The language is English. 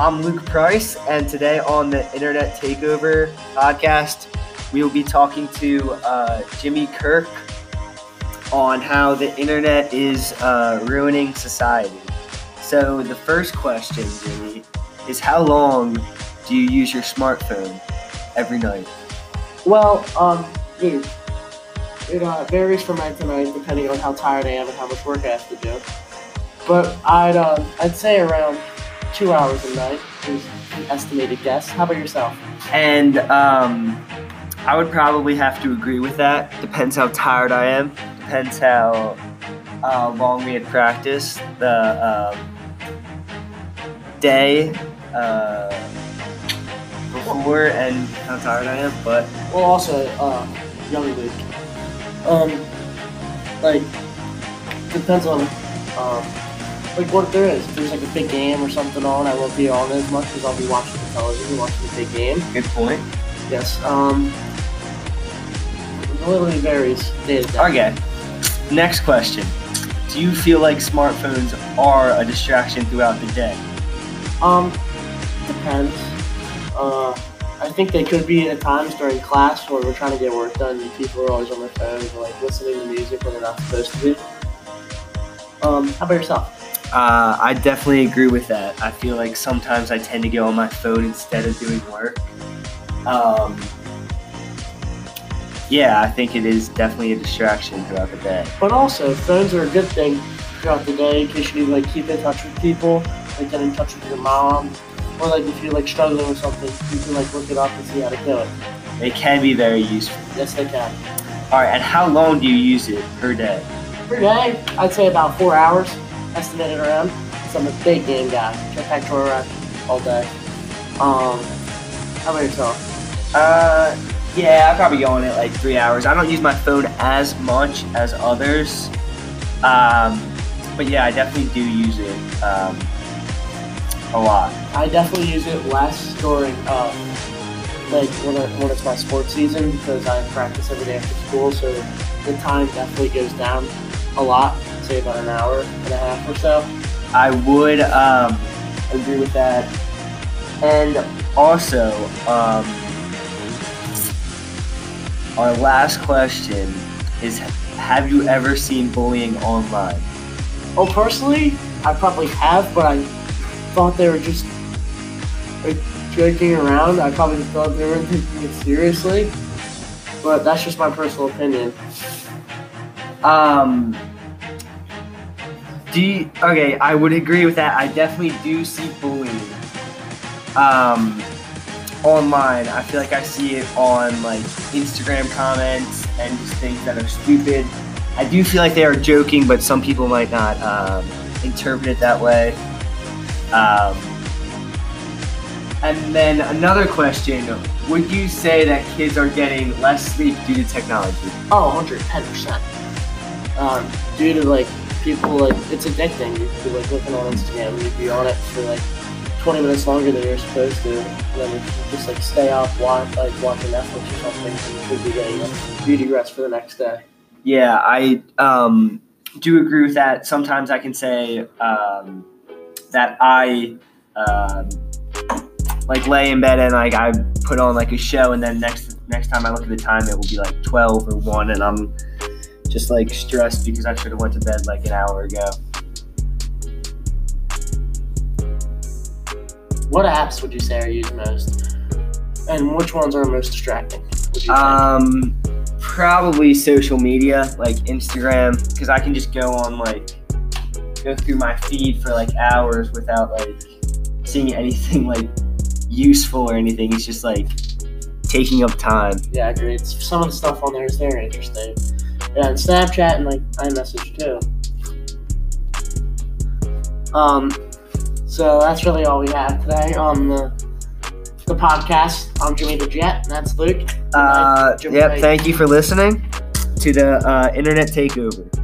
I'm Luke Price, and today on the Internet Takeover podcast, we will be talking to uh, Jimmy Kirk on how the internet is uh, ruining society. So, the first question, Jimmy, is how long do you use your smartphone every night? Well, um, dude, it uh, varies from night to night depending on how tired I am and how much work I have to do. But I'd uh, I'd say around two hours a night is an estimated guess. How about yourself? And um, I would probably have to agree with that. Depends how tired I am. Depends how uh, long we had practiced the um, day uh, before and how tired I am. But Well, also, uh, young Luke. Um, like depends on um, like what if there is. If there's like a big game or something on, I won't be on as much because I'll be watching the television, watching the big game. good point. Yes. Um, it literally varies day to day. Okay. Next question. Do you feel like smartphones are a distraction throughout the day? Um, depends. Uh, I think they could be at times during class where we're trying to get work done and people are always on their phones or like listening to music when they're not supposed to be. Um, how about yourself? Uh, I definitely agree with that. I feel like sometimes I tend to go on my phone instead of doing work. Um, yeah, I think it is definitely a distraction throughout the day. But also, phones are a good thing throughout the day in case you need to like keep in touch with people, like get in touch with your mom, or like if you're like struggling with something, you can like look it up and see how to do it. It can be very useful. Yes, they can. All right, and how long do you use it per day? Per day, I'd say about four hours, estimated around. So I'm a big game guy. Jetpack Joyride all day. Um, how about yourself? Uh, yeah, I probably go on it like three hours. I don't use my phone as much as others. Um, but yeah, I definitely do use it um, a lot. I definitely use it less during um, like when, it, when it's my sports season because I practice every day after school, so the time definitely goes down a lot. Say about an hour and a half or so. I would um, agree with that. And also, um, our last question is Have you ever seen bullying online? Oh, personally, I probably have, but I thought they were just like joking around. I probably thought they weren't taking it seriously, but that's just my personal opinion. Um, do you, okay, I would agree with that. I definitely do see bullying um, online. I feel like I see it on like Instagram comments and just things that are stupid. I do feel like they are joking, but some people might not um, interpret it that way. Um, and then another question: Would you say that kids are getting less sleep due to technology? Oh, 110%. Um, due to like people like it's addicting. You could be like looking on Instagram you'd be on it for like 20 minutes longer than you're supposed to, and then you just like stay up, watch like watching Netflix or something, and you could be getting a beauty rest for the next day. Yeah, I um, do agree with that. Sometimes I can say um, that I um, like lay in bed and like I put on like a show, and then next next time I look at the time, it will be like twelve or one, and I'm just like stressed because I should have went to bed like an hour ago. What apps would you say are used most, and which ones are most distracting? Would you think? Um, probably social media like Instagram because I can just go on like go through my feed for like hours without like seeing anything like useful or anything. It's just like taking up time. Yeah, I agree. It's, some of the stuff on there is very interesting. Yeah, and Snapchat and like iMessage too. Um, so that's really all we have today on the the podcast. I'm Jimmy the Jet, and that's Luke. Uh, Jimmy yep. Thank you for listening to the uh, internet takeover.